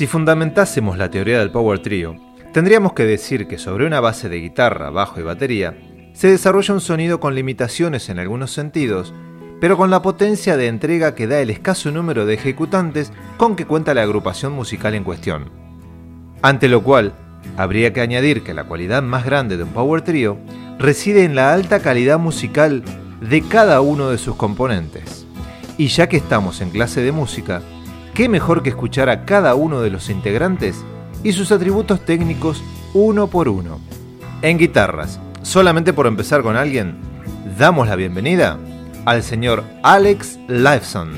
Si fundamentásemos la teoría del Power Trio, tendríamos que decir que sobre una base de guitarra, bajo y batería, se desarrolla un sonido con limitaciones en algunos sentidos, pero con la potencia de entrega que da el escaso número de ejecutantes con que cuenta la agrupación musical en cuestión. Ante lo cual, habría que añadir que la cualidad más grande de un Power Trio reside en la alta calidad musical de cada uno de sus componentes. Y ya que estamos en clase de música, ¿qué mejor que escuchar a cada uno de los integrantes y sus atributos técnicos uno por uno? En guitarras, solamente por empezar con alguien, damos la bienvenida al señor Alex Lifeson.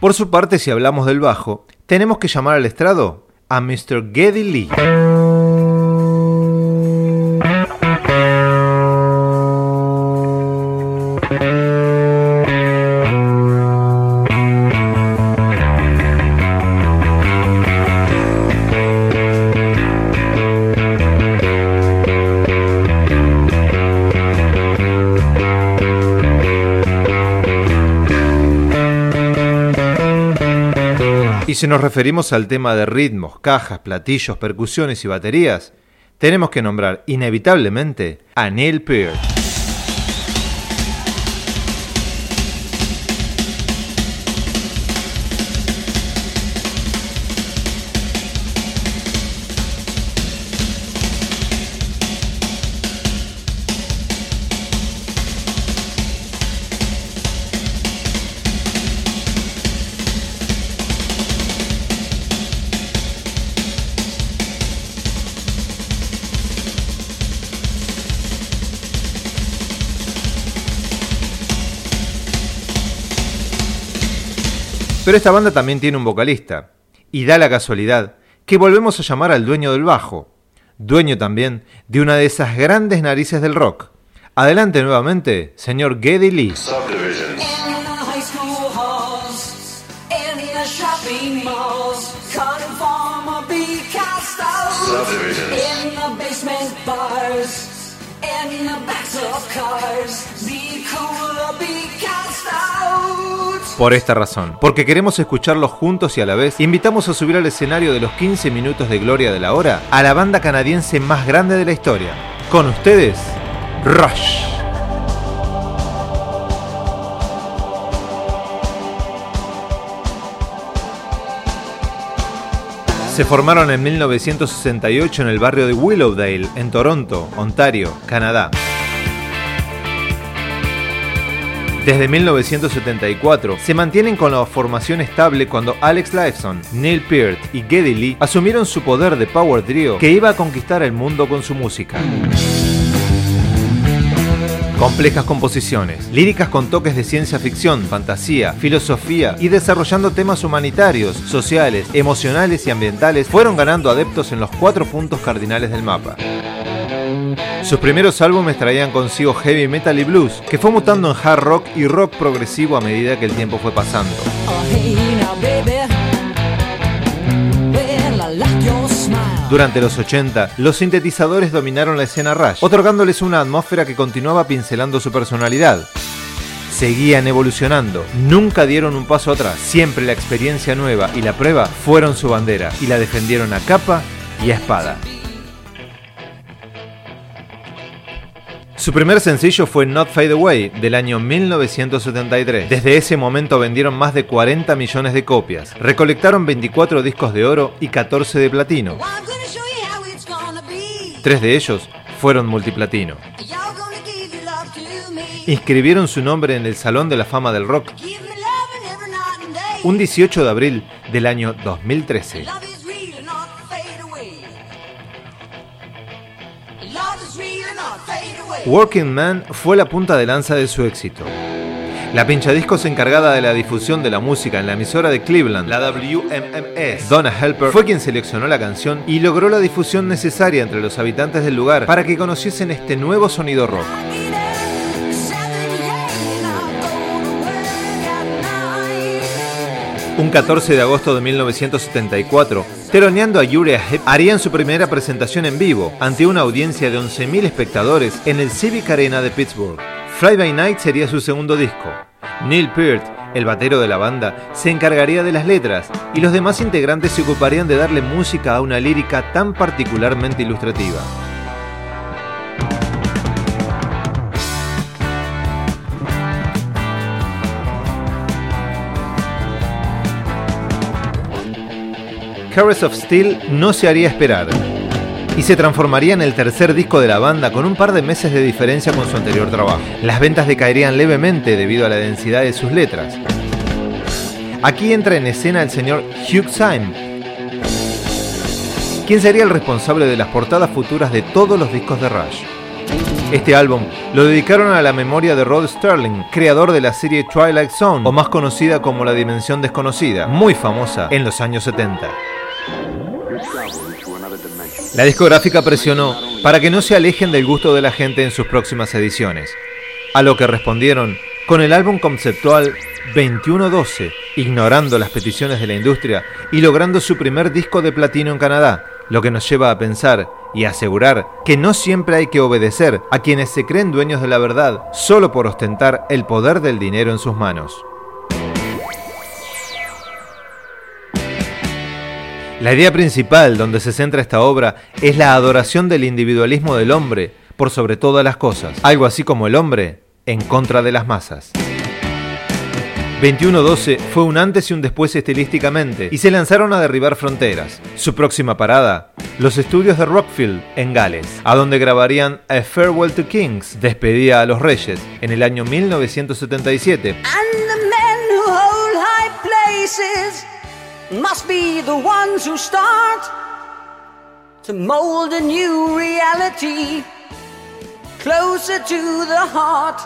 Por su parte, si hablamos del bajo, tenemos que llamar al estrado a Mr. Geddy Lee. Y si nos referimos al tema de ritmos, cajas, platillos, percusiones y baterías, tenemos que nombrar inevitablemente a Neil Peart. Pero esta banda también tiene un vocalista. Y da la casualidad que volvemos a llamar al dueño del bajo, dueño también de una de esas grandes narices del rock. Adelante nuevamente, señor Geddy Lee. Por esta razón, porque queremos escucharlos juntos y a la vez, invitamos a subir al escenario de los 15 minutos de gloria de la hora a la banda canadiense más grande de la historia. Con ustedes, Rush. Se formaron en 1968 en el barrio de Willowdale, en Toronto, Ontario, Canadá. Desde 1974 se mantienen con la formación estable cuando Alex Lifeson, Neil Peart y Geddy Lee asumieron su poder de power trio que iba a conquistar el mundo con su música. Complejas composiciones, líricas con toques de ciencia ficción, fantasía, filosofía y desarrollando temas humanitarios, sociales, emocionales y ambientales fueron ganando adeptos en los cuatro puntos cardinales del mapa. Sus primeros álbumes traían consigo heavy metal y blues, que fue mutando en hard rock y rock progresivo a medida que el tiempo fue pasando. Durante los 80, los sintetizadores dominaron la escena Rush, otorgándoles una atmósfera que continuaba pincelando su personalidad. Seguían evolucionando, nunca dieron un paso atrás, siempre la experiencia nueva y la prueba fueron su bandera y la defendieron a capa y a espada. Su primer sencillo fue Not Fade Away del año 1973. Desde ese momento vendieron más de 40 millones de copias, recolectaron 24 discos de oro y 14 de platino. Tres de ellos fueron multiplatino. Inscribieron su nombre en el Salón de la Fama del Rock un 18 de abril del año 2013. Working Man fue la punta de lanza de su éxito. La pinchadiscos encargada de la difusión de la música en la emisora de Cleveland, la WMMS, Donna Helper, fue quien seleccionó la canción y logró la difusión necesaria entre los habitantes del lugar para que conociesen este nuevo sonido rock. Un 14 de agosto de 1974, teloneando a Uriah Heep, harían su primera presentación en vivo ante una audiencia de 11.000 espectadores en el Civic Arena de Pittsburgh. Friday Night sería su segundo disco. Neil Peart, el batero de la banda, se encargaría de las letras y los demás integrantes se ocuparían de darle música a una lírica tan particularmente ilustrativa. Caress of Steel no se haría esperar y se transformaría en el tercer disco de la banda con un par de meses de diferencia con su anterior trabajo. Las ventas decaerían levemente debido a la densidad de sus letras. Aquí entra en escena el señor Hugh Syme, quien sería el responsable de las portadas futuras de todos los discos de Rush. Este álbum lo dedicaron a la memoria de Rod Sterling, creador de la serie Twilight Zone, o más conocida como La Dimensión Desconocida, muy famosa en los años 70. La discográfica presionó para que no se alejen del gusto de la gente en sus próximas ediciones, a lo que respondieron con el álbum conceptual 2112, ignorando las peticiones de la industria y logrando su primer disco de platino en Canadá, lo que nos lleva a pensar y asegurar que no siempre hay que obedecer a quienes se creen dueños de la verdad solo por ostentar el poder del dinero en sus manos. La idea principal donde se centra esta obra es la adoración del individualismo del hombre por sobre todas las cosas, algo así como el hombre en contra de las masas. 2112 fue un antes y un después estilísticamente y se lanzaron a derribar fronteras. Su próxima parada, los estudios de Rockfield en Gales, a donde grabarían A Farewell to Kings, despedida a los reyes, en el año 1977 must be the ones who start to mold a new reality closer to the heart.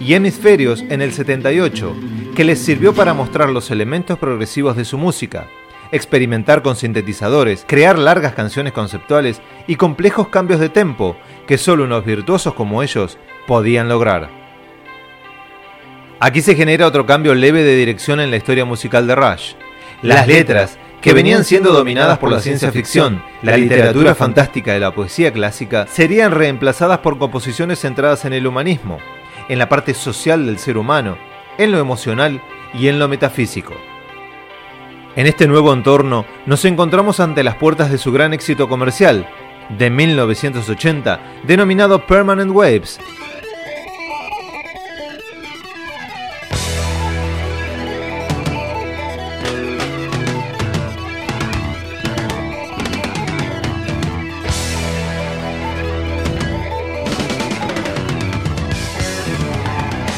Y Hemisferios en el 78, que les sirvió para mostrar los elementos progresivos de su música, experimentar con sintetizadores, crear largas canciones conceptuales y complejos cambios de tempo que solo unos virtuosos como ellos podían lograr. Aquí se genera otro cambio leve de dirección en la historia musical de Rush. Las letras, que venían siendo dominadas por la ciencia ficción, la literatura fantástica y la poesía clásica, serían reemplazadas por composiciones centradas en el humanismo, en la parte social del ser humano, en lo emocional y en lo metafísico. En este nuevo entorno nos encontramos ante las puertas de su gran éxito comercial, de 1980, denominado Permanent Waves,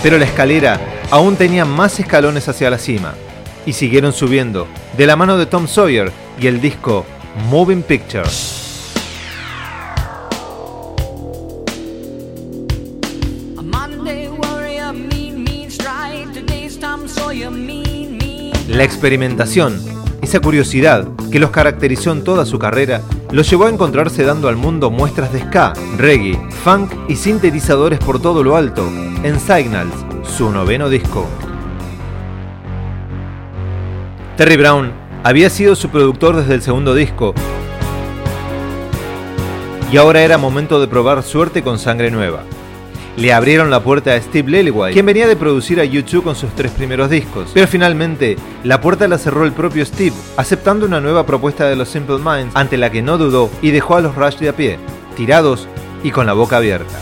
Pero la escalera aún tenía más escalones hacia la cima, y siguieron subiendo, de la mano de Tom Sawyer y el disco Moving Pictures. La experimentación, esa curiosidad que los caracterizó en toda su carrera, los llevó a encontrarse dando al mundo muestras de ska, reggae, funk y sintetizadores por todo lo alto, en Signals, su noveno disco. Terry Brown había sido su productor desde el segundo disco y ahora era momento de probar suerte con sangre nueva. Le abrieron la puerta a Steve Lillywhite, quien venía de producir a YouTube con sus tres primeros discos. Pero finalmente, la puerta la cerró el propio Steve, aceptando una nueva propuesta de los Simple Minds, ante la que no dudó y dejó a los Rush de a pie, tirados y con la boca abierta.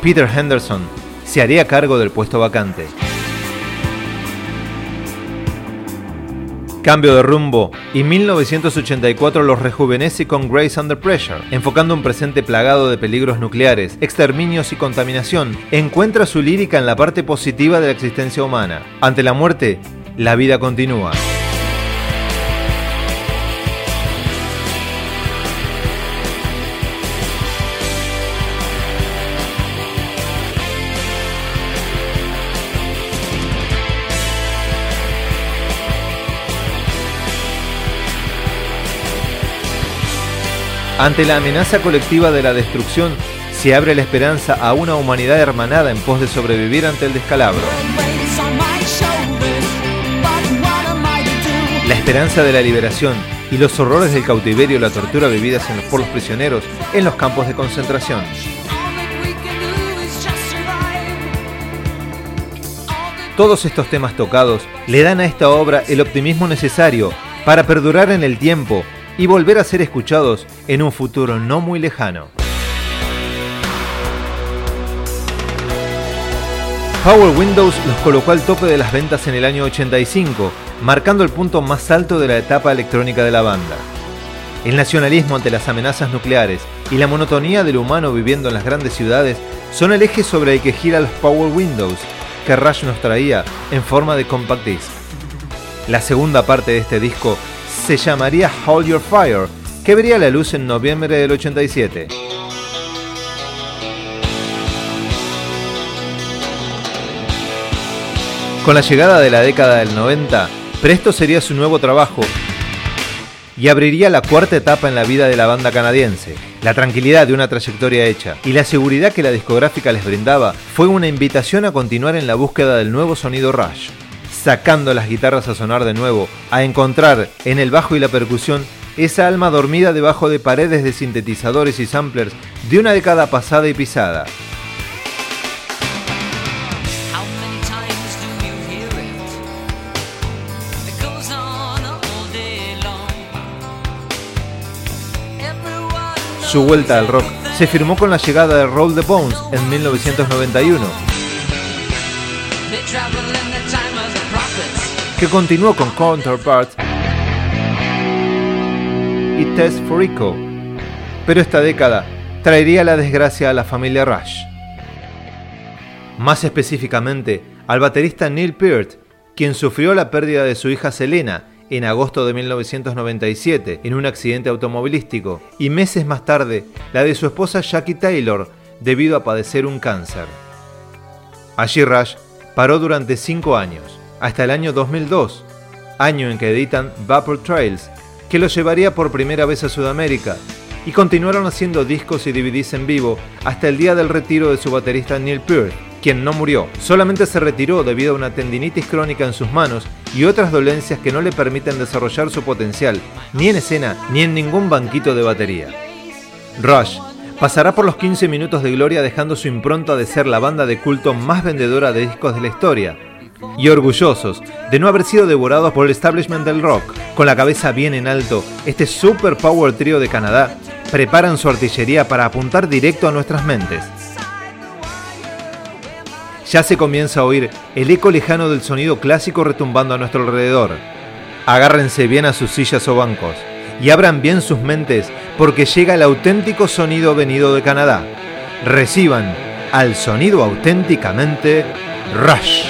Peter Henderson se haría cargo del puesto vacante. Cambio de rumbo y 1984 los rejuvenece con Grace Under Pressure, enfocando un presente plagado de peligros nucleares, exterminios y contaminación, encuentra su lírica en la parte positiva de la existencia humana. Ante la muerte, la vida continúa. Ante la amenaza colectiva de la destrucción, se abre la esperanza a una humanidad hermanada en pos de sobrevivir ante el descalabro. La esperanza de la liberación y los horrores del cautiverio y la tortura vividas por los prisioneros en los campos de concentración. Todos estos temas tocados le dan a esta obra el optimismo necesario para perdurar en el tiempo y volver a ser escuchados en un futuro no muy lejano. Power Windows los colocó al tope de las ventas en el año 85, marcando el punto más alto de la etapa electrónica de la banda. El nacionalismo ante las amenazas nucleares y la monotonía del humano viviendo en las grandes ciudades son el eje sobre el que gira los Power Windows que Rush nos traía en forma de compact disc. La segunda parte de este disco se llamaría Hold Your Fire, que vería la luz en noviembre del 87. Con la llegada de la década del 90, Presto sería su nuevo trabajo y abriría la cuarta etapa en la vida de la banda canadiense. La tranquilidad de una trayectoria hecha y la seguridad que la discográfica les brindaba fue una invitación a continuar en la búsqueda del nuevo sonido Rush sacando las guitarras a sonar de nuevo, a encontrar en el bajo y la percusión esa alma dormida debajo de paredes de sintetizadores y samplers de una década pasada y pisada. Su vuelta al rock se firmó con la llegada de Roll the Bones en 1991 que continuó con Counterparts y Test for Echo, pero esta década traería la desgracia a la familia Rush. Más específicamente, al baterista Neil Peart, quien sufrió la pérdida de su hija Selena en agosto de 1997 en un accidente automovilístico y meses más tarde la de su esposa Jackie Taylor debido a padecer un cáncer. Allí Rush paró durante cinco años hasta el año 2002, año en que editan Vapor Trails, que los llevaría por primera vez a Sudamérica, y continuaron haciendo discos y DVDs en vivo hasta el día del retiro de su baterista Neil Peart, quien no murió, solamente se retiró debido a una tendinitis crónica en sus manos y otras dolencias que no le permiten desarrollar su potencial, ni en escena ni en ningún banquito de batería. Rush pasará por los 15 minutos de gloria dejando su impronta de ser la banda de culto más vendedora de discos de la historia, y orgullosos de no haber sido devorados por el establishment del rock. Con la cabeza bien en alto, este super power trio de Canadá preparan su artillería para apuntar directo a nuestras mentes. Ya se comienza a oír el eco lejano del sonido clásico retumbando a nuestro alrededor. Agárrense bien a sus sillas o bancos y abran bien sus mentes porque llega el auténtico sonido venido de Canadá. Reciban al sonido auténticamente Rush.